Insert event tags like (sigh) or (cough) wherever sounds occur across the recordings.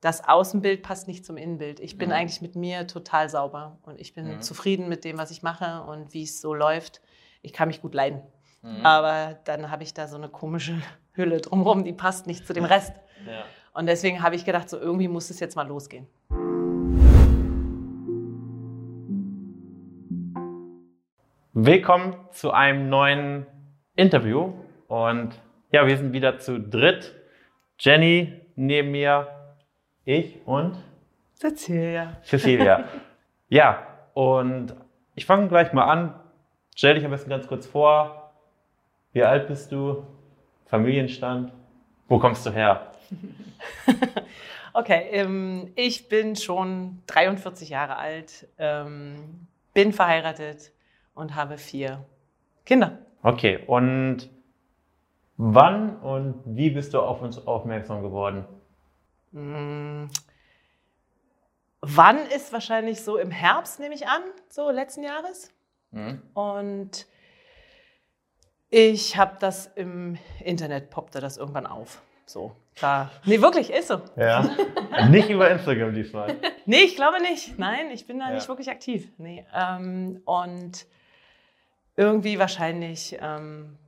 das Außenbild passt nicht zum Innenbild. Ich bin mhm. eigentlich mit mir total sauber und ich bin mhm. zufrieden mit dem, was ich mache und wie es so läuft. Ich kann mich gut leiden. Mhm. Aber dann habe ich da so eine komische (laughs) Hülle drumherum, die passt nicht zu dem Rest. Ja. Und deswegen habe ich gedacht, so irgendwie muss es jetzt mal losgehen. Willkommen zu einem neuen Interview. Und ja, wir sind wieder zu dritt. Jenny neben mir, ich und Cecilia. Cecilia. (laughs) ja, und ich fange gleich mal an. Stell dich am besten ganz kurz vor. Wie alt bist du? Familienstand? Wo kommst du her? (laughs) okay, ähm, ich bin schon 43 Jahre alt, ähm, bin verheiratet und habe vier Kinder. Okay, und wann und wie bist du auf uns aufmerksam geworden? Hm. Wann ist wahrscheinlich so im Herbst, nehme ich an, so letzten Jahres. Mhm. Und ich habe das im Internet, poppte das irgendwann auf. So, klar. Nee, wirklich, ist so. Ja. (laughs) nicht über Instagram diesmal. nee, ich glaube nicht. Nein, ich bin da ja. nicht wirklich aktiv. Nee. Ähm, und irgendwie wahrscheinlich ähm,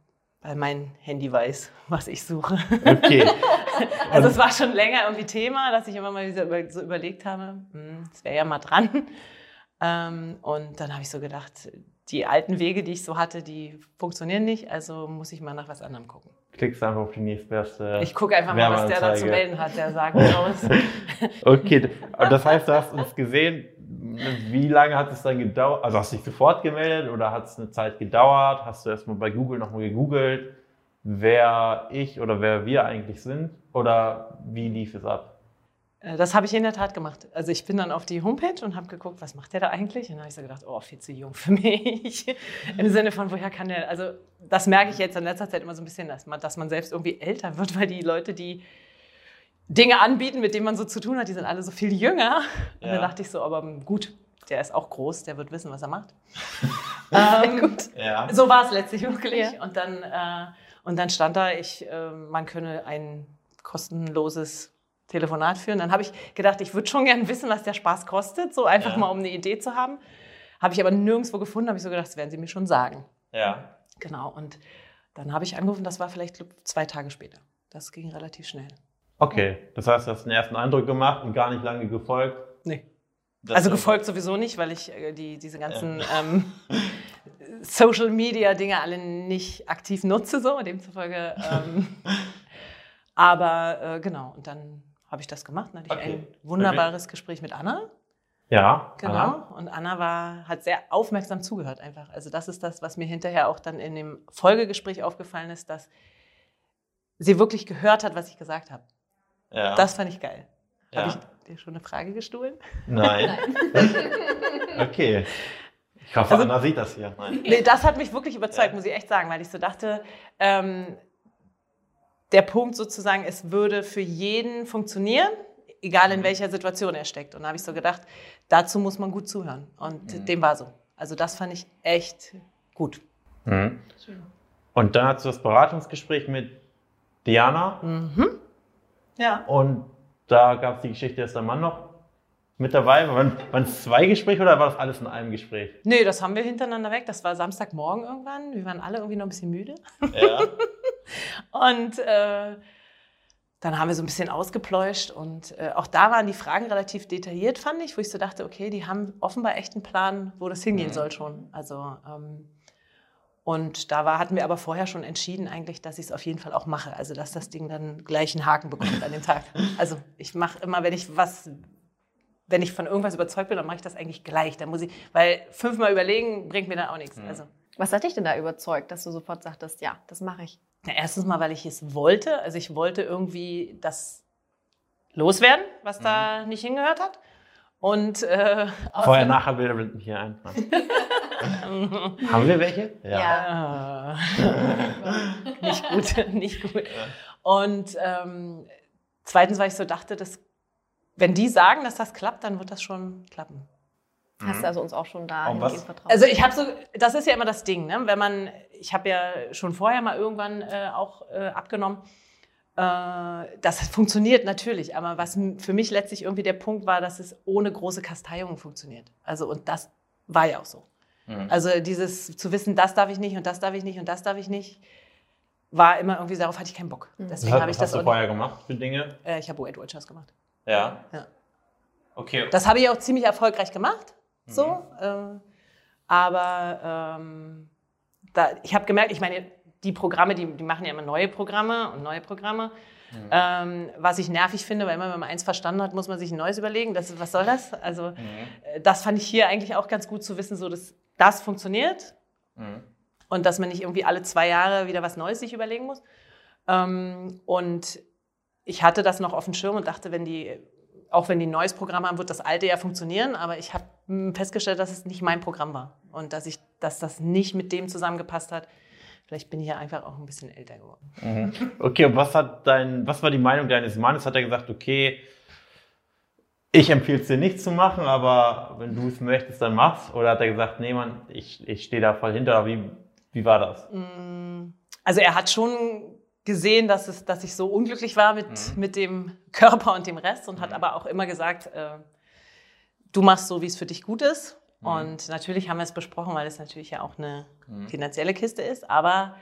weil mein Handy weiß, (laughs) was ich suche. Okay. (laughs) also es war schon länger irgendwie Thema, dass ich immer mal so überlegt habe, hm, es wäre ja mal dran. Ähm, und dann habe ich so gedacht, die alten Wege, die ich so hatte, die funktionieren nicht, also muss ich mal nach was anderem gucken. Klickst einfach auf die nächstbeste. Ich gucke einfach mal, was der da zu melden hat, der sagt aus. (laughs) okay, das heißt, du hast uns gesehen, wie lange hat es dann gedauert? Also hast du dich sofort gemeldet oder hat es eine Zeit gedauert? Hast du erstmal bei Google nochmal gegoogelt, wer ich oder wer wir eigentlich sind? Oder wie lief es ab? Äh, das habe ich in der Tat gemacht. Also ich bin dann auf die Homepage und habe geguckt, was macht der da eigentlich? Und dann habe ich so gedacht, oh, viel zu jung für (laughs) mich. Im Sinne von, woher kann der, also das merke ich jetzt in letzter Zeit immer so ein bisschen, dass man, dass man selbst irgendwie älter wird, weil die Leute, die Dinge anbieten, mit denen man so zu tun hat, die sind alle so viel jünger. Und ja. dann dachte ich so, aber gut, der ist auch groß, der wird wissen, was er macht. (laughs) ähm, gut. Ja. So war es letztlich wirklich. Ja. Und, dann, äh, und dann stand da, ich, äh, man könne ein kostenloses Telefonat führen. Dann habe ich gedacht, ich würde schon gerne wissen, was der Spaß kostet, so einfach mal, um eine Idee zu haben. Habe ich aber nirgendwo gefunden, habe ich so gedacht, das werden sie mir schon sagen. Ja. Genau, und dann habe ich angerufen, das war vielleicht zwei Tage später. Das ging relativ schnell. Okay, das heißt, du hast einen ersten Eindruck gemacht und gar nicht lange gefolgt? Nee. Das also gefolgt sowieso nicht, weil ich äh, die, diese ganzen (laughs) ähm, Social Media Dinge alle nicht aktiv nutze, so demzufolge. Ähm, (laughs) aber äh, genau, und dann habe ich das gemacht. Dann hatte ich okay. ein wunderbares Gespräch mit Anna. Ja. Genau. Anna. Und Anna war, hat sehr aufmerksam zugehört einfach. Also das ist das, was mir hinterher auch dann in dem Folgegespräch aufgefallen ist, dass sie wirklich gehört hat, was ich gesagt habe. Ja. Das fand ich geil. Ja. Habe ich dir schon eine Frage gestohlen? Nein. (laughs) okay. Ich hoffe, also, Anna sieht das hier. Nein. Nee, das hat mich wirklich überzeugt, ja. muss ich echt sagen, weil ich so dachte, ähm, der Punkt sozusagen, es würde für jeden funktionieren, egal in mhm. welcher Situation er steckt. Und da habe ich so gedacht, dazu muss man gut zuhören. Und mhm. dem war so. Also das fand ich echt gut. Mhm. Und dann hast du das Beratungsgespräch mit Diana. Mhm. Ja. Und da gab es die Geschichte, dass der Mann noch mit dabei war. Waren es zwei Gespräche oder war das alles in einem Gespräch? Nee, das haben wir hintereinander weg. Das war Samstagmorgen irgendwann. Wir waren alle irgendwie noch ein bisschen müde. Ja. (laughs) und äh, dann haben wir so ein bisschen ausgepläuscht und äh, auch da waren die Fragen relativ detailliert, fand ich, wo ich so dachte, okay, die haben offenbar echt einen Plan, wo das hingehen mhm. soll schon. Also ähm, und da war, hatten wir aber vorher schon entschieden eigentlich, dass ich es auf jeden Fall auch mache. Also dass das Ding dann gleich einen Haken bekommt an dem Tag. Also ich mache immer, wenn ich was, wenn ich von irgendwas überzeugt bin, dann mache ich das eigentlich gleich. Dann muss ich, weil fünfmal überlegen bringt mir dann auch nichts. Mhm. Also. Was hat dich denn da überzeugt, dass du sofort sagtest, ja, das mache ich? Na, erstens mal, weil ich es wollte. Also ich wollte irgendwie das loswerden, was mhm. da nicht hingehört hat. Und äh, vorher, (laughs) nachher Bilder blenden hier ein. (laughs) (laughs) Haben wir welche? Ja. ja. (laughs) nicht gut, nicht gut. Und ähm, zweitens, weil ich so dachte, dass, wenn die sagen, dass das klappt, dann wird das schon klappen. Hast du mhm. also uns auch schon da vertraut? Also ich habe so, das ist ja immer das Ding, ne? wenn man, ich habe ja schon vorher mal irgendwann äh, auch äh, abgenommen Äh, das funktioniert natürlich, aber was für mich letztlich irgendwie der Punkt war, dass es ohne große Kasteiung funktioniert. Also und das war ja auch so. Mhm. Also dieses zu wissen, das darf ich nicht und das darf ich nicht und das darf ich nicht, war immer irgendwie, darauf hatte ich keinen Bock. Mhm. Deswegen habe ich das. Was hast du vorher gemacht für Dinge? Äh, ich habe Weight Watchers gemacht. Ja. ja. Okay. Das habe ich auch ziemlich erfolgreich gemacht. Mhm. So. Ähm, aber ähm, da, ich habe gemerkt, ich meine, die Programme, die, die machen ja immer neue Programme und neue Programme. Mhm. Ähm, was ich nervig finde, weil immer, wenn man eins verstanden hat, muss man sich ein neues überlegen. Das, was soll das? Also, mhm. Äh, das fand ich hier eigentlich auch ganz gut zu wissen, so dass das funktioniert mhm. und dass man nicht irgendwie alle zwei Jahre wieder was Neues sich überlegen muss. Ähm, und ich hatte das noch auf dem Schirm und dachte, wenn die, auch wenn die ein neues Programm haben, wird das alte ja funktionieren. Aber ich habe festgestellt, dass es nicht mein Programm war und dass, ich, dass das nicht mit dem zusammengepasst hat, Vielleicht bin ich ja einfach auch ein bisschen älter geworden. Mhm. Okay, und was, hat dein, was war die Meinung deines Mannes? Hat er gesagt, okay, ich empfehle es dir nicht zu machen, aber wenn du es möchtest, dann mach's? Oder hat er gesagt, nee, Mann, ich, ich stehe da voll hinter? Wie, wie war das? Mm, also er hat schon gesehen, dass, es, dass ich so unglücklich war mit, mhm. mit dem Körper und dem Rest und hat mhm. aber auch immer gesagt, äh, du machst so, wie es für dich gut ist. Mhm. Und natürlich haben wir es besprochen, weil es natürlich ja auch eine mhm. finanzielle Kiste ist. Aber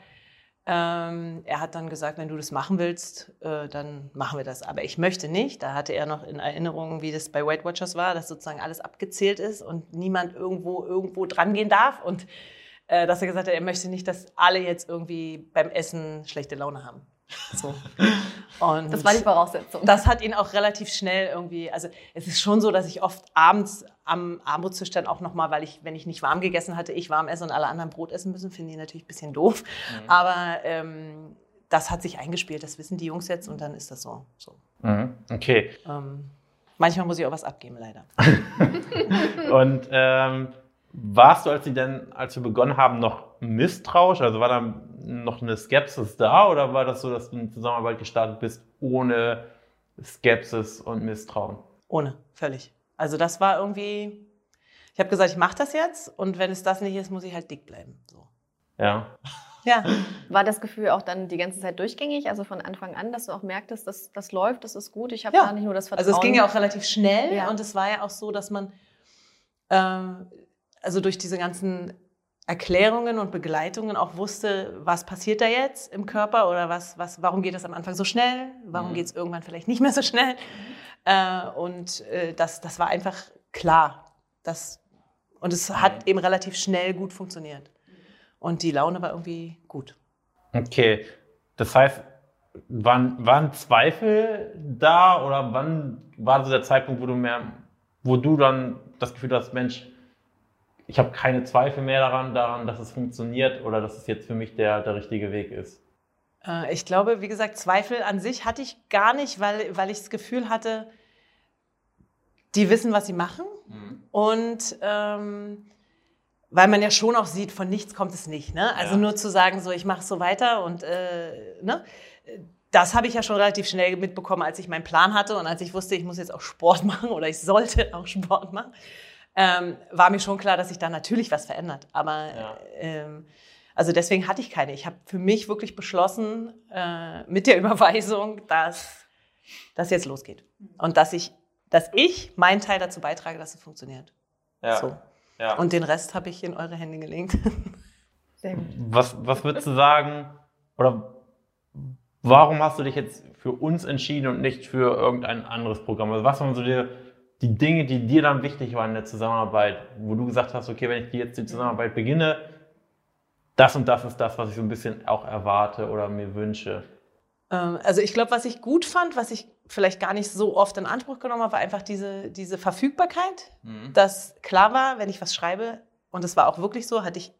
ähm, er hat dann gesagt, wenn du das machen willst, äh, dann machen wir das. Aber ich möchte nicht. Da hatte er noch in Erinnerung, wie das bei Weight Watchers war, dass sozusagen alles abgezählt ist und niemand irgendwo irgendwo dran gehen darf. Und äh, dass er gesagt hat, er möchte nicht, dass alle jetzt irgendwie beim Essen schlechte Laune haben. So. (laughs) Und das war die Voraussetzung. Das hat ihn auch relativ schnell irgendwie, also es ist schon so, dass ich oft abends am Armutstisch dann auch nochmal, weil ich, wenn ich nicht warm gegessen hatte, ich warm esse und alle anderen Brot essen müssen, finde ich natürlich ein bisschen doof. Mhm. Aber ähm, das hat sich eingespielt, das wissen die Jungs jetzt und dann ist das so. so. Mhm. Okay. Ähm, manchmal muss ich auch was abgeben, leider. (laughs) und ähm, warst du, als sie denn, als wir begonnen haben, noch misstrauisch? Also war da noch eine Skepsis da oder war das so, dass du in Zusammenarbeit gestartet bist ohne Skepsis und Misstrauen? Ohne, völlig. Also das war irgendwie, ich habe gesagt, ich mache das jetzt und wenn es das nicht ist, muss ich halt dick bleiben. So. Ja. Ja. (laughs) War das Gefühl auch dann die ganze Zeit durchgängig, also von Anfang an, dass du auch merktest, dass das läuft, das ist gut, ich habe ja. da nicht nur das Vertrauen. Also es ging ja auch relativ schnell ja. und es war ja auch so, dass man ähm, also durch diese ganzen Erklärungen und Begleitungen auch wusste, was passiert da jetzt im Körper oder was, was, warum geht das am Anfang so schnell, warum mhm. geht es irgendwann vielleicht nicht mehr so schnell. Äh, und äh, das, das war einfach klar. Das, und es hat eben relativ schnell gut funktioniert. Und die Laune war irgendwie gut. Okay, das heißt, wann waren Zweifel da oder wann war so der Zeitpunkt, wo du mehr, wo du dann das Gefühl hast, Mensch, ich habe keine Zweifel mehr daran, daran, dass es funktioniert oder dass es jetzt für mich der, der richtige Weg ist. Äh, ich glaube, wie gesagt, Zweifel an sich hatte ich gar nicht, weil, weil ich das Gefühl hatte, die wissen, was sie machen. Mhm. Und ähm, weil man ja schon auch sieht, von nichts kommt es nicht. Ne? Also ja. nur zu sagen, so ich mache so weiter und äh, ne? das habe ich ja schon relativ schnell mitbekommen, als ich meinen Plan hatte und als ich wusste, ich muss jetzt auch Sport (laughs) machen oder ich sollte auch Sport machen ähm, war mir schon klar, dass sich da natürlich was verändert. Aber ja. ähm, also deswegen hatte ich keine. Ich habe für mich wirklich beschlossen äh, mit der Überweisung, dass das jetzt losgeht und dass ich, dass ich meinen Teil dazu beitrage, dass es funktioniert. Ja. So. Ja. Und den Rest habe ich in eure Hände gelegt. (laughs) Sehr gut. Was, was würdest du sagen, oder warum hast du dich jetzt für uns entschieden und nicht für irgendein anderes Programm? Also was waren so dir die Dinge, die dir dann wichtig waren in der Zusammenarbeit, wo du gesagt hast, okay, wenn ich jetzt die Zusammenarbeit beginne, das und das ist das, was ich so ein bisschen auch erwarte oder mir wünsche? Ähm, also ich glaube, was ich gut fand, was ich vielleicht gar nicht so oft in Anspruch genommen habe, war einfach diese, diese Verfügbarkeit, mhm. dass klar war, wenn ich was schreibe, und es war auch wirklich so, hatte ich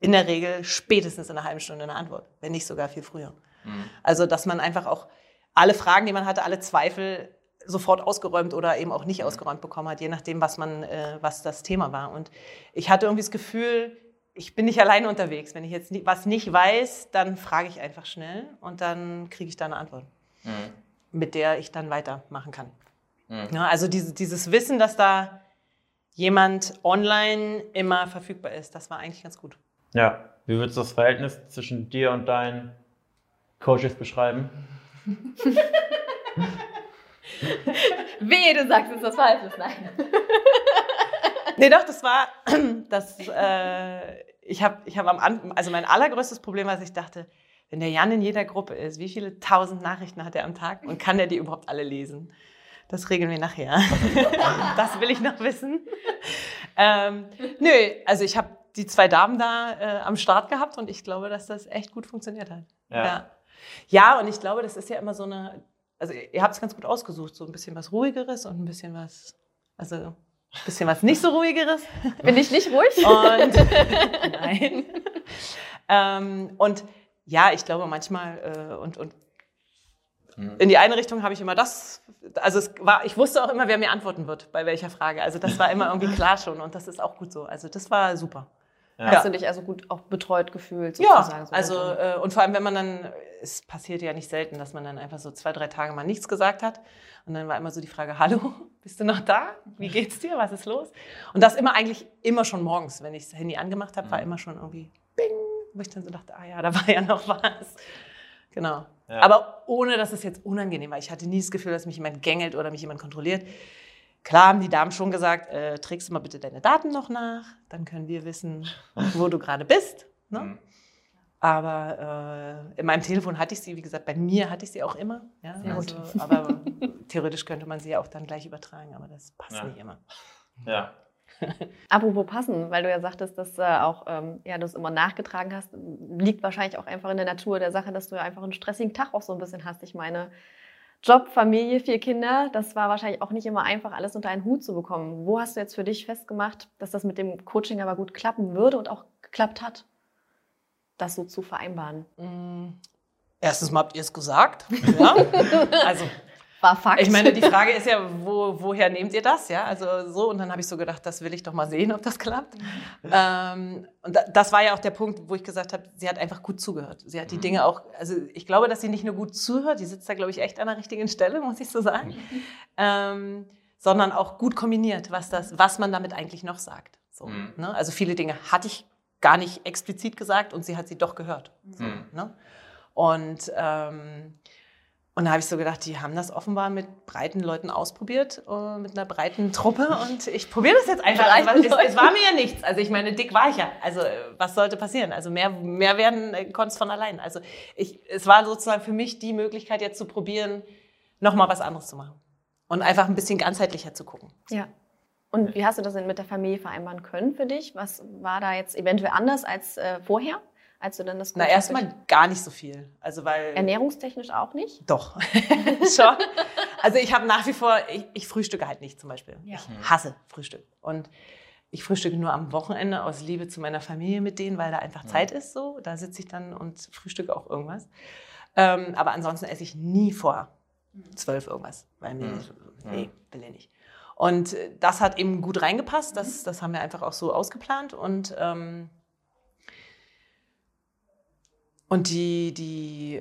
in der Regel spätestens in einer halben Stunde eine Antwort, wenn nicht sogar viel früher. Mhm. Also dass man einfach auch alle Fragen, die man hatte, alle Zweifel sofort ausgeräumt oder eben auch nicht ausgeräumt bekommen hat, je nachdem, was man, äh, was das Thema war. Und ich hatte irgendwie das Gefühl, ich bin nicht alleine unterwegs. Wenn ich jetzt nie, was nicht weiß, dann frage ich einfach schnell und dann kriege ich da eine Antwort, mhm. mit der ich dann weitermachen kann. Mhm. Ja, also diese, dieses Wissen, dass da jemand online immer verfügbar ist, das war eigentlich ganz gut. Ja, wie würdest du das Verhältnis zwischen dir und deinen Coaches beschreiben? (laughs) (laughs) Wehe, du sagst jetzt was Falsches. Nein. (laughs) nee, doch, das war, (clears throat) das, äh, ich habe ich hab am Anfang, also mein allergrößtes Problem war, dass ich dachte, wenn der Jan in jeder Gruppe ist, wie viele tausend Nachrichten hat er am Tag und kann er die überhaupt alle lesen? Das regeln wir nachher. (laughs) das will ich noch wissen. Ähm, nö, also ich habe die zwei Damen da äh, am Start gehabt und ich glaube, dass das echt gut funktioniert hat. Ja. ja. Ja, und ich glaube, das ist ja immer so eine, also ihr habt es ganz gut ausgesucht, so ein bisschen was Ruhigeres und ein bisschen was, also ein bisschen was nicht so Ruhigeres. (laughs) Bin ich nicht ruhig? Und (laughs) nein. ähm, und ja, ich glaube manchmal äh, und, und in die eine Richtung habe ich immer das, also es war, ich wusste auch immer, wer mir antworten wird, bei welcher Frage. Also das war immer irgendwie klar schon und das ist auch gut so. Also das war super. Ja. Hast du dich also gut auch betreut gefühlt? Sozusagen, ja, also äh, und vor allem, wenn man dann, es passiert ja nicht selten, dass man dann einfach so zwei, drei Tage mal nichts gesagt hat und dann war immer so die Frage, hallo, (laughs) bist du noch da? Wie geht's dir? Was ist los? Und das immer eigentlich immer schon morgens, wenn ich das Handy angemacht habe, war mhm. immer schon irgendwie bing, wo ich dann so dachte, ah ja, da war ja noch was. Genau. Ja. Aber ohne, dass es jetzt unangenehm war. Ich hatte nie das Gefühl, dass mich jemand gängelt oder mich jemand kontrolliert. Klar haben die Damen schon gesagt, äh, trägst du mal bitte deine Daten noch nach, dann können wir wissen, wo du gerade bist. Ne? Mhm. Aber äh, in meinem Telefon hatte ich sie, wie gesagt, bei mir hatte ich sie auch immer. Ja? Also, aber (laughs) theoretisch könnte man sie ja auch dann gleich übertragen, aber das passt ja. nicht immer. Ja. (laughs) Apropos passen, weil du ja sagtest, dass äh, auch ähm, ja, du es immer nachgetragen hast, liegt wahrscheinlich auch einfach in der Natur der Sache, dass du ja einfach einen stressigen Tag auch so ein bisschen hast. Ich meine, Job, Familie, vier Kinder, das war wahrscheinlich auch nicht immer einfach, alles unter einen Hut zu bekommen. Wo hast du jetzt für dich festgemacht, dass das mit dem Coaching aber gut klappen würde und auch geklappt hat, das so zu vereinbaren? Mm. Erstens mal habt ihr es gesagt. Ja? (laughs) also war Fakt. Ich meine, die Frage ist ja, wo, woher nehmt ihr das? Ja, also so. Und dann habe ich so gedacht, das will ich doch mal sehen, ob das klappt. ähm, und das war ja auch der Punkt, wo ich gesagt habe, sie hat einfach gut zugehört. Sie hat die mhm. Dinge auch, also ich glaube, dass sie nicht nur gut zuhört, die sitzt da, glaube ich, echt an der richtigen Stelle, muss ich so sagen, ähm, sondern auch gut kombiniert, was, das, was man damit eigentlich noch sagt. So, mhm. ne? Also viele Dinge hatte ich gar nicht explizit gesagt und sie hat sie doch gehört. So, mhm. ne? Und ähm, und da habe ich so gedacht, die haben das offenbar mit breiten Leuten ausprobiert, uh, mit einer breiten Truppe. Und ich probiere das jetzt einfach. Es, es, war mir ja nichts. Also ich meine, dick war ich ja. Also was sollte passieren? Also mehr, mehr werden äh, konnte es von allein. Also ich, es war sozusagen für mich die Möglichkeit, jetzt zu probieren, nochmal was anderes zu machen. Und einfach ein bisschen ganzheitlicher zu gucken. Ja. Und wie hast du das denn mit der Familie vereinbaren können für dich? Was war da jetzt eventuell anders als äh, vorher? Als du dann das Na, erstmal gar nicht so viel. Also, weil. Ernährungstechnisch auch nicht? Doch. (laughs) (laughs) Schon. Also, ich habe nach wie vor, ich, ich, frühstücke halt nicht zum Beispiel. Ja. Ich hasse Frühstück. Und ich frühstücke nur am Wochenende aus Liebe zu meiner Familie mit denen, weil da einfach ja. Zeit ist so. Da sitze ich dann und frühstücke auch irgendwas. Ähm, aber ansonsten esse ich nie vor zwölf irgendwas. Weil mir, mhm. nee, will ich nicht. Und das hat eben gut reingepasst. Das, das haben wir einfach auch so ausgeplant. Und ähm, und die, die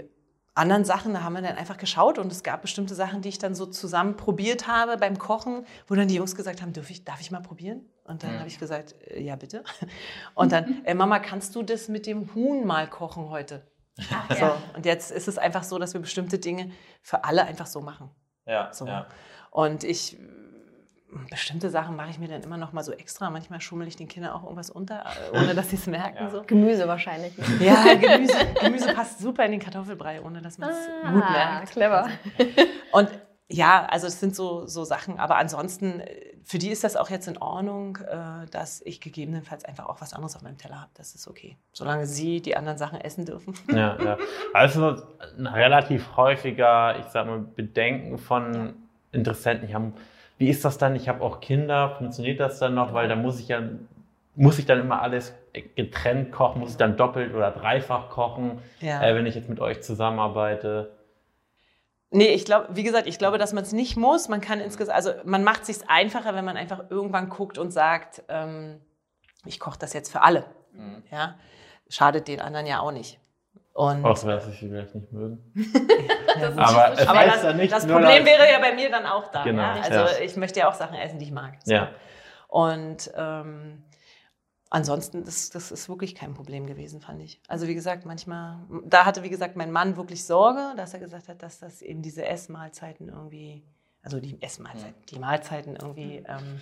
anderen Sachen, da haben wir dann einfach geschaut und es gab bestimmte Sachen, die ich dann so zusammen probiert habe beim Kochen, wo dann die Jungs gesagt haben, darf ich, darf ich mal probieren? Und dann mhm. habe ich gesagt, äh, ja bitte. (laughs) Und dann, äh, Mama, kannst du das mit dem Huhn mal kochen heute? Ach, so, ja. Und jetzt ist es einfach so, dass wir bestimmte Dinge für alle einfach so machen. Ja, so. ja. Und ich bestimmte Sachen mache ich mir dann immer noch mal so extra. Manchmal schummel ich den Kindern auch irgendwas unter, äh, ohne dass sie es merken. Ja. So. Gemüse wahrscheinlich. Ne? Ja, (laughs) Gemüse, Gemüse passt super in den Kartoffelbrei, ohne dass man es ah, gut merkt. Clever. (laughs) Und ja, also es sind so, so Sachen. Aber ansonsten, äh, für die ist das auch jetzt in Ordnung, äh, dass ich gegebenenfalls einfach auch was anderes auf meinem Teller habe. Das ist okay. Solange sie die anderen Sachen essen dürfen. Ja, ja. Also ein relativ häufiger, ich sag mal, Bedenken von ja. Interessenten. Ich habe wie ist das dann? Ich habe auch Kinder. Funktioniert das dann noch? Weil da muss ich ja, muss ich dann immer alles getrennt kochen? Muss ich dann doppelt oder dreifach kochen, ja. äh, wenn ich jetzt mit euch zusammenarbeite? Nee, ich glaube, wie gesagt, ich glaube, dass man es nicht muss. Man kann insgesamt, also man macht es sich einfacher, wenn man einfach irgendwann guckt und sagt, ähm, ich koche das jetzt für alle. Mhm. Ja, schadet den anderen ja auch nicht. Und Außer, dass ich sie vielleicht nicht mögen. (laughs) ja, aber es aber das, nicht das Problem wäre ja bei mir dann auch da. Genau, ja? Also ja. ich möchte ja auch Sachen essen, die ich mag. So. Ja. Und, ähm, ansonsten, das, das ist wirklich kein Problem gewesen, fand ich. Also wie gesagt, manchmal, da hatte wie gesagt mein Mann wirklich Sorge, dass er gesagt hat, dass das eben diese Essmahlzeiten irgendwie, also die Essmahlzeiten, die Mahlzeiten irgendwie ähm,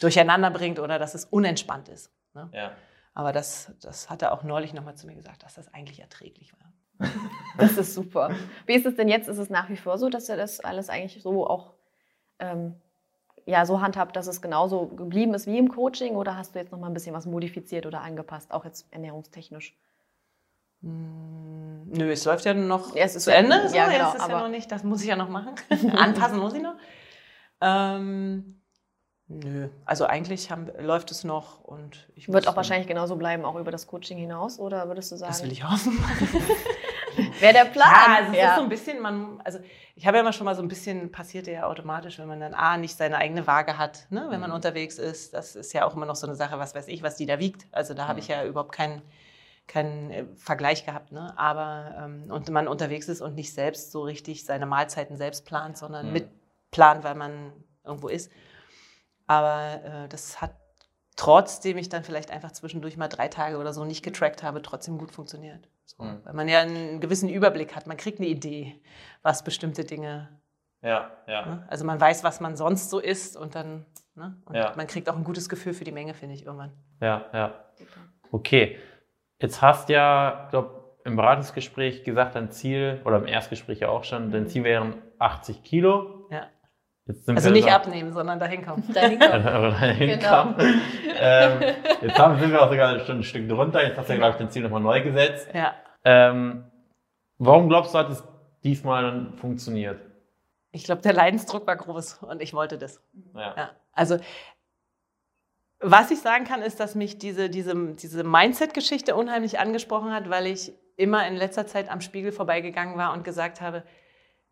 durcheinander bringt oder dass es unentspannt ist. Ne? Ja. Aber das, das hat er auch neulich nochmal zu mir gesagt, dass das eigentlich erträglich war. (laughs) Das ist super. Wie ist es denn jetzt? Ist es nach wie vor so, dass er das alles eigentlich so auch ähm, ja, so handhabt, dass es genauso geblieben ist wie im Coaching? Oder hast du jetzt noch mal ein bisschen was modifiziert oder angepasst, auch jetzt ernährungstechnisch? Hm, nö, es läuft ja noch Ja, es ist zu Ende. So. ja, genau, es ist ja aber- noch nicht, das muss ich ja noch machen. (laughs) Anpassen muss ich noch. (laughs) Ähm, nö, also eigentlich haben, läuft es noch und ich Wird auch wahrscheinlich genauso bleiben, auch über das Coaching hinaus? Oder würdest du sagen, Das will ich hoffen. (laughs) wäre der Plan? Ja, also es ist so ein bisschen, man, also ich habe ja immer schon mal so ein bisschen, passiert ja automatisch, wenn man dann A, nicht seine eigene Waage hat, ne, wenn man Mhm. unterwegs ist. Das ist ja auch immer noch so eine Sache, was weiß ich, was die da wiegt. Also da habe ich ja überhaupt keinen keinen äh, Vergleich gehabt. Ne? Aber, ähm, und man unterwegs ist und nicht selbst so richtig seine Mahlzeiten selbst plant, sondern Mhm. mitplant, weil man irgendwo ist. Aber äh, das hat trotzdem ich dann vielleicht einfach zwischendurch mal drei Tage oder so nicht getrackt habe, trotzdem gut funktioniert. So, Mhm. Weil man ja einen gewissen Überblick hat. Man kriegt eine Idee, was bestimmte Dinge. Ja, ja. Ne? Also man weiß, was man sonst so isst und dann. Ne? Und Ja. man kriegt auch ein gutes Gefühl für die Menge, finde ich, irgendwann. Ja, ja. Okay. Jetzt hast ja, ich glaube, im Beratungsgespräch gesagt, dein Ziel, oder im Erstgespräch ja auch schon, dein Ziel wären 80 Kilo. Ja. Jetzt sind Also wir nicht abnehmen, sondern dahin kommen. (laughs) Dahin (laughs) dahin Genau. kommen. ähm, jetzt haben, sind wir auch sogar schon ein Stück drunter. Jetzt hast du ja, glaube ich, dein Ziel nochmal neu gesetzt. Ja. Ähm, warum glaubst du, hat es diesmal dann funktioniert? Ich glaube, der Leidensdruck war groß und ich wollte das. Ja. Ja. Also, was ich sagen kann, ist, dass mich diese, diese, diese Mindset-Geschichte unheimlich angesprochen hat, weil ich immer in letzter Zeit am Spiegel vorbeigegangen war und gesagt habe,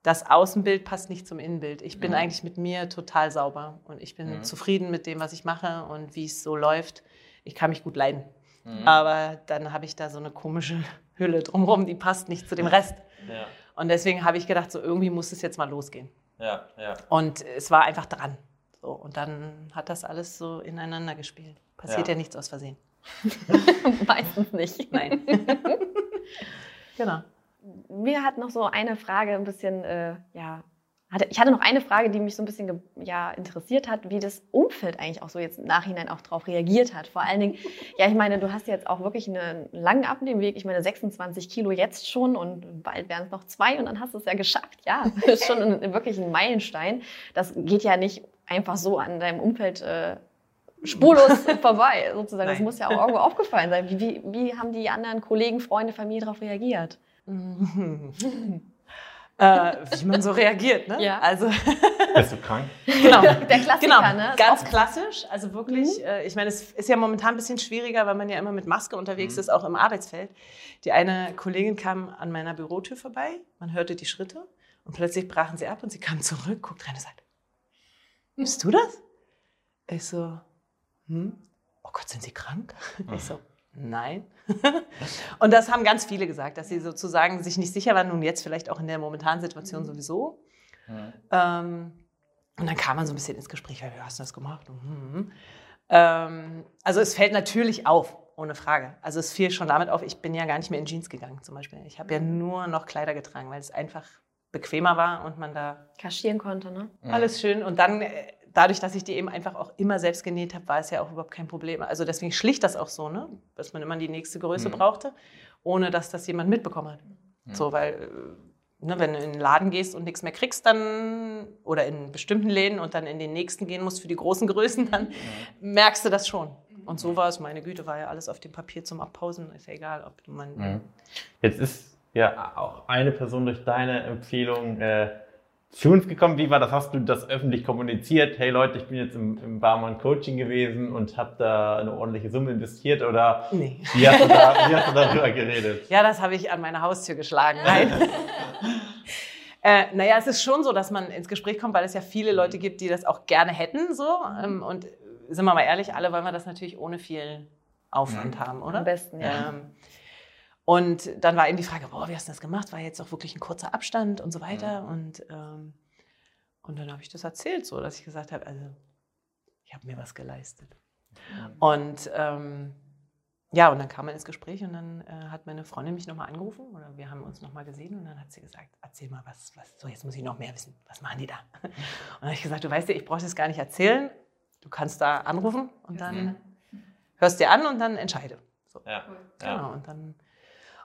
das Außenbild passt nicht zum Innenbild. Ich bin Mhm. eigentlich mit mir total sauber und ich bin Mhm. zufrieden mit dem, was ich mache und wie es so läuft. Ich kann mich gut leiden. Mhm. Aber dann habe ich da so eine komische (laughs) Hülle drumherum, die passt nicht zu dem Rest. (laughs) Ja, Und deswegen habe ich gedacht, so irgendwie muss es jetzt mal losgehen. ja, ja. Und es war einfach dran. So, und dann hat das alles so ineinander gespielt. Passiert Ja. ja, nichts aus Versehen. (laughs) Meistens nicht. Nein. genau. Mir hat noch so eine Frage ein bisschen, äh, ja, hatte, ich hatte noch eine Frage, die mich so ein bisschen ja, interessiert hat, wie das Umfeld eigentlich auch so jetzt im Nachhinein auch darauf reagiert hat. Vor allen Dingen, ja, ich meine, du hast jetzt auch wirklich einen langen Abnehmweg. Ich meine, 26 Kilo jetzt schon und bald wären es noch zwei und dann hast du es ja geschafft. Ja, (laughs) das ist schon ein, wirklich ein Meilenstein. Das geht ja nicht einfach so an deinem Umfeld äh, spurlos (laughs) vorbei, sozusagen. Das Nein. muss ja auch irgendwo aufgefallen sein. Wie, wie, wie haben die anderen Kollegen, Freunde, Familie darauf reagiert? (laughs) äh, wie man so reagiert, ne? Ja. Also, (laughs) Bist du krank? genau. (laughs) Der Klassiker, Genau, ne? Ist ganz klassisch. Also wirklich, äh, ich meine, es ist ja momentan ein bisschen schwieriger, weil man ja immer mit Maske unterwegs Mhm. ist, auch im Arbeitsfeld. Die eine Kollegin kam an meiner Bürotür vorbei, man hörte die Schritte und plötzlich brachen sie ab und sie kam zurück, guckt rein und sagt, bist du das? Ich so, hm? oh Gott, sind Sie krank? Ich so, nein. (laughs) und das haben ganz viele gesagt, dass sie sozusagen sich nicht sicher waren, nun jetzt vielleicht auch in der momentanen Situation sowieso. Ähm, und dann kam man so ein bisschen ins Gespräch, wie hast du das gemacht? Mhm. Ähm, also es fällt natürlich auf, ohne Frage. Also es fiel schon damit auf, ich bin ja gar nicht mehr in Jeans gegangen zum Beispiel. Ich habe ja nur noch Kleider getragen, weil es einfach bequemer war und man da kaschieren konnte, ne? alles schön. Und dann, äh, dadurch, dass ich die eben einfach auch immer selbst genäht habe, war es ja auch überhaupt kein Problem. Also deswegen schlicht das auch so, ne? dass man immer die nächste Größe Mhm. brauchte, ohne dass das jemand mitbekommen hat. So, weil, äh, ne, wenn du in den Laden gehst und nichts mehr kriegst, dann, oder in bestimmten Läden und dann in den nächsten gehen musst für die großen Größen, dann merkst du das schon. Und so war es, meine Güte, war ja alles auf dem Papier zum Abpausen. Ist ja egal, ob du man. Mhm. Jetzt ist ja auch eine Person durch deine Empfehlung äh, zu uns gekommen. Wie war das? Hast du das öffentlich kommuniziert? Hey Leute, ich bin jetzt im, im Barmann Coaching gewesen und habe da eine ordentliche Summe investiert oder Nee. wie hast du, da, wie hast du darüber geredet? Ja, das habe ich an meine Haustür geschlagen. Nein. (laughs) äh, naja, es ist schon so, dass man ins Gespräch kommt, weil es ja viele Leute gibt, die das auch gerne hätten. So. Ähm, und sind wir mal ehrlich, alle wollen wir das natürlich ohne viel Aufwand haben, oder? Am besten, ja. Ähm, und dann war eben die Frage, boah, wie hast du das gemacht? War jetzt auch wirklich ein kurzer Abstand und so weiter. Und, ähm, und dann habe ich das erzählt, so dass ich gesagt habe, also ich habe mir was geleistet. Und ähm, ja, und dann kam man ins Gespräch und dann äh, hat meine Freundin mich nochmal angerufen oder wir haben uns nochmal gesehen und dann hat sie gesagt, erzähl mal, was, was, so jetzt muss ich noch mehr wissen, was machen die da? (laughs) Und dann habe ich gesagt, du weißt ja, ich brauche das gar nicht erzählen, du kannst da anrufen und dann hörst dir an und dann entscheide. So. Ja. Genau, ja. und dann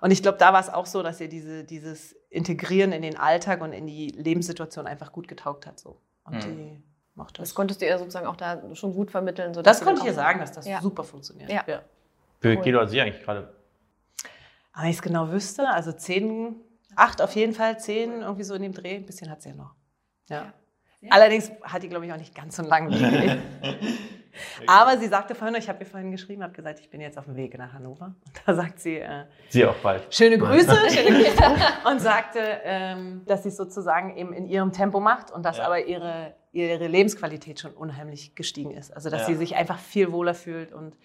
und ich glaube, da war es auch so, dass ihr diese, dieses Integrieren in den Alltag und in die Lebenssituation einfach gut getaugt hat. So. Und Mhm. die macht das. Das konntest du ihr sozusagen auch da schon gut vermitteln. Das konnte ich ihr sagen, dass das Ja. super funktioniert. Ja. Wie viel Cool. Kilo hat sie eigentlich gerade? Aber wenn ich es genau wüsste, also zehn, acht auf jeden Fall, zehn, irgendwie so in dem Dreh, ein bisschen hat sie ja noch. Ja. Allerdings hat die, glaube ich, auch nicht ganz so einen langen Weg. (laughs) Aber sie sagte vorhin, ich habe ihr vorhin geschrieben, habe gesagt, ich bin jetzt auf dem Weg nach Hannover. (laughs) Und da sagt sie, äh, Sie auch bald. schöne Grüße, (laughs) schöne Grüße. und sagte, ähm, dass sie es sozusagen eben in ihrem Tempo macht und dass Ja. aber ihre, ihre Lebensqualität schon unheimlich gestiegen ist. Also dass Ja. sie sich einfach viel wohler fühlt und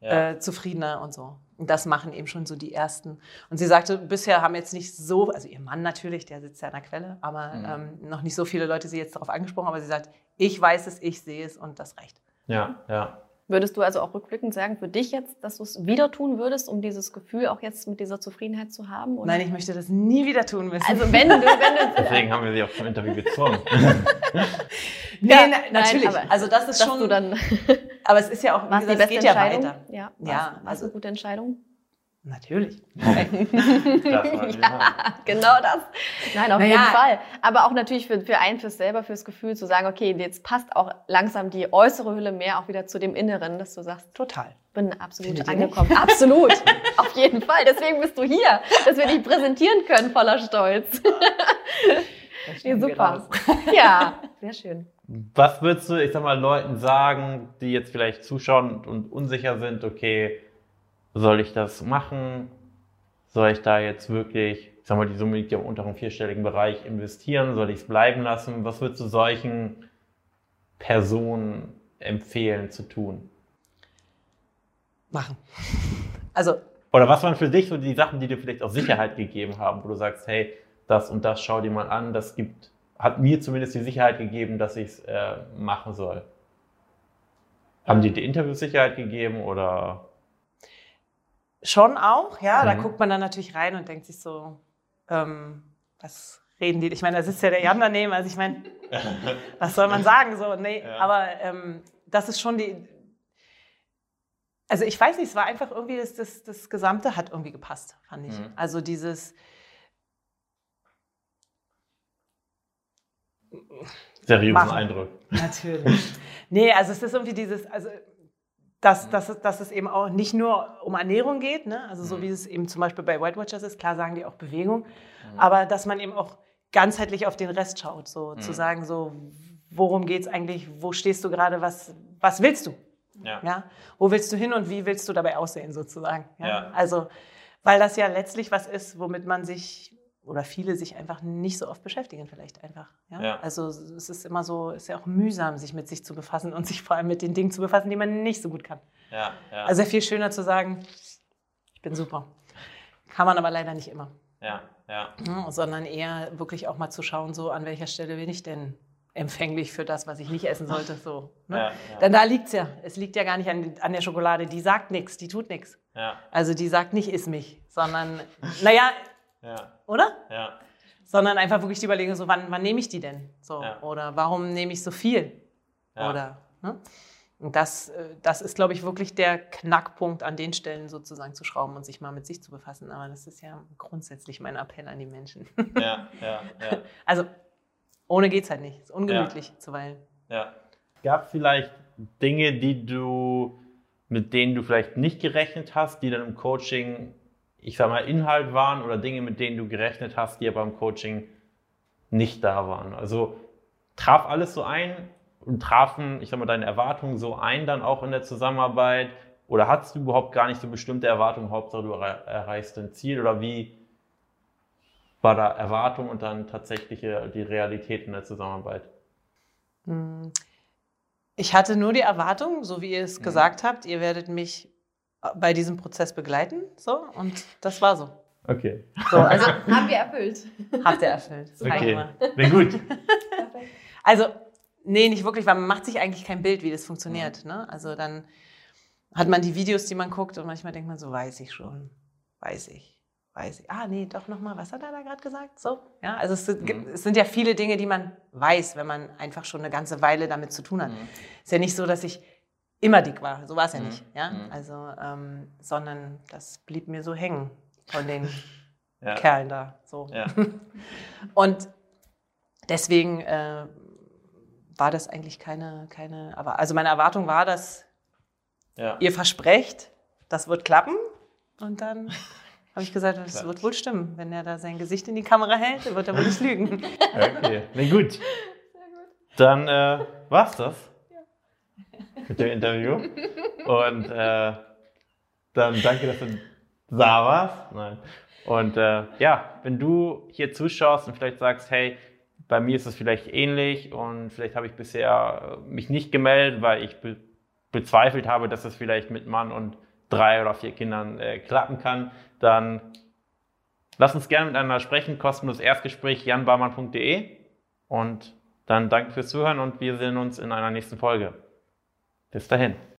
Ja. äh, zufriedener und so. Und das machen eben schon so die ersten. Und sie sagte, bisher haben jetzt nicht so, also ihr Mann natürlich, der sitzt ja an der Quelle, aber Mhm. ähm, noch nicht so viele Leute sie jetzt darauf angesprochen, aber sie sagt, ich weiß es, ich sehe es und das reicht. Ja, ja. Würdest du also auch rückblickend sagen, für dich jetzt, dass du es wieder tun würdest, um dieses Gefühl auch jetzt mit dieser Zufriedenheit zu haben? oder? Nein, ich möchte das nie wieder tun müssen. Also wenn du, wenn du (laughs) Deswegen haben wir sie auch zum Interview gezwungen. (laughs) nee, Ja, na, nein, natürlich. aber also das ist schon, du dann (laughs) aber es ist ja auch, wie gesagt, es beste geht ja Entscheidung? weiter. Ja, Ja, also- eine gute Entscheidung? Natürlich. (laughs) Ja. Genau das. Nein, auf Naja. jeden Fall. Aber auch natürlich für, für einen, fürs selber, fürs Gefühl zu sagen, okay, jetzt passt auch langsam die äußere Hülle mehr auch wieder zu dem Inneren, dass du sagst, Total. bin absolut Findet angekommen. Absolut. (laughs) auf jeden Fall. Deswegen bist du hier, dass wir dich präsentieren können voller Stolz. Ja, super. raus. (laughs) Ja, sehr schön. Was würdest du, ich sag mal, Leuten sagen, die jetzt vielleicht zuschauen und unsicher sind, okay, soll ich das machen? Soll ich da jetzt wirklich, ich sag mal, die Summe liegt ja im unteren vierstelligen Bereich, investieren? Soll ich es bleiben lassen? Was würdest du solchen Personen empfehlen zu tun? Machen. (laughs) Also Oder was waren für dich so die Sachen, die dir vielleicht auch Sicherheit gegeben haben, wo du sagst, hey, das und das schau dir mal an, das gibt, hat mir zumindest die Sicherheit gegeben, dass ich es äh, machen soll. Haben dir die Interviews Sicherheit gegeben oder? Schon auch, ja. Da Mhm. guckt man dann natürlich rein und denkt sich so, ähm, was reden die? Ich meine, da sitzt ja der Jan daneben. Also ich meine, (laughs) was soll man sagen? So, nee, Ja. aber ähm, das ist schon die. Also ich weiß nicht, es war einfach irgendwie, das, das, das Gesamte hat irgendwie gepasst, fand ich. Mhm. Also dieses, Seriösen. Eindruck. Natürlich. nee, also es ist irgendwie dieses, also dass, Mhm. dass, es, dass es eben auch nicht nur um Ernährung geht, ne? also so Mhm. wie es eben zum Beispiel bei White Watchers ist, klar sagen die auch Bewegung, Mhm. aber dass man eben auch ganzheitlich auf den Rest schaut, so zu sagen, so worum geht es eigentlich, wo stehst du gerade, was, was willst du? Ja. Ja? Wo willst du hin und wie willst du dabei aussehen sozusagen? Ja? Ja. Also, weil das ja letztlich was ist, womit man sich oder viele sich einfach nicht so oft beschäftigen vielleicht einfach. Ja? Ja. Also es ist immer so, es ist ja auch mühsam, sich mit sich zu befassen und sich vor allem mit den Dingen zu befassen, die man nicht so gut kann. Ja, ja, Also viel schöner zu sagen, ich bin super. Kann man aber leider nicht immer. ja, ja. Ne? Sondern eher wirklich auch mal zu schauen, so an welcher Stelle bin ich denn empfänglich für das, was ich nicht essen sollte. So, ne? Ja, ja. Denn da liegt es ja. Es liegt ja gar nicht an, an der Schokolade. Die sagt nichts, die tut nichts. ja, Also die sagt nicht, iss mich, sondern, naja, ja, oder? ja, Sondern einfach wirklich die Überlegung, so, wann, wann nehme ich die denn? So, Ja. Oder warum nehme ich so viel? ja. Oder, ne? Und das, äh, das ist, glaube ich, wirklich der Knackpunkt, an den Stellen sozusagen zu schrauben und sich mal mit sich zu befassen. Aber das ist ja grundsätzlich mein Appell an die Menschen. ja, ja, (laughs) ja. Also, ohne geht's halt nicht. Ist ungemütlich zuweilen. Ja. Gab es vielleicht Dinge, die du, mit denen du vielleicht nicht gerechnet hast, die dann im Coaching, ich sag mal, Inhalt waren oder Dinge, mit denen du gerechnet hast, die aber im Coaching nicht da waren? Also traf alles so ein und trafen, ich sag mal, deine Erwartungen so ein dann auch in der Zusammenarbeit? Oder hattest du überhaupt gar nicht so bestimmte Erwartungen, Hauptsache du errei- erreichst dein Ziel? Oder wie war da Erwartung und dann tatsächliche die Realität in der Zusammenarbeit? Hm. Ich hatte nur die Erwartung, so wie ihr es Mhm. gesagt habt, ihr werdet mich bei diesem Prozess begleiten. So, und das war so. Okay. so also (laughs) Haben wir erfüllt. habt ihr erfüllt. Okay, mal. sehr gut. Also, nee, nicht wirklich, weil man macht sich eigentlich kein Bild, wie das funktioniert. Ne? Also dann, hat man die Videos, die man guckt und manchmal denkt man so, weiß ich schon, weiß ich, weiß ich. Ah, nee, doch nochmal, was hat er da gerade gesagt? So, ja, also es, sind- Mhm. es sind ja viele Dinge, die man weiß, wenn man einfach schon eine ganze Weile damit zu tun hat. Mhm. Ist ja nicht so, dass ich immer dick war, so war es ja Mhm. nicht, ja, Mhm. also, ähm, sondern das blieb mir so hängen von den (laughs) Ja. Kerlen da, so. Ja. (laughs) Und deswegen äh, war das eigentlich keine, keine, aber also meine Erwartung war, dass Ja. ihr versprecht, das wird klappen. Und dann (laughs) habe ich gesagt, das Klar. wird wohl stimmen. Wenn er da sein Gesicht in die Kamera hält, dann wird er wohl nicht lügen. Okay, na gut. Dann äh, war's das mit dem Interview. Und äh, dann danke, dass du da warst. Nein. Und äh, ja, wenn du hier zuschaust und vielleicht sagst, hey, bei mir ist es vielleicht ähnlich und vielleicht habe ich bisher äh, mich nicht gemeldet, weil ich be bezweifelt habe, dass es vielleicht mit Mann und drei oder vier Kindern äh, klappen kann, dann lass uns gerne miteinander sprechen. Kostenlos Erstgespräch janbarmann.de und dann danke fürs Zuhören und wir sehen uns in einer nächsten Folge. Bis dahin.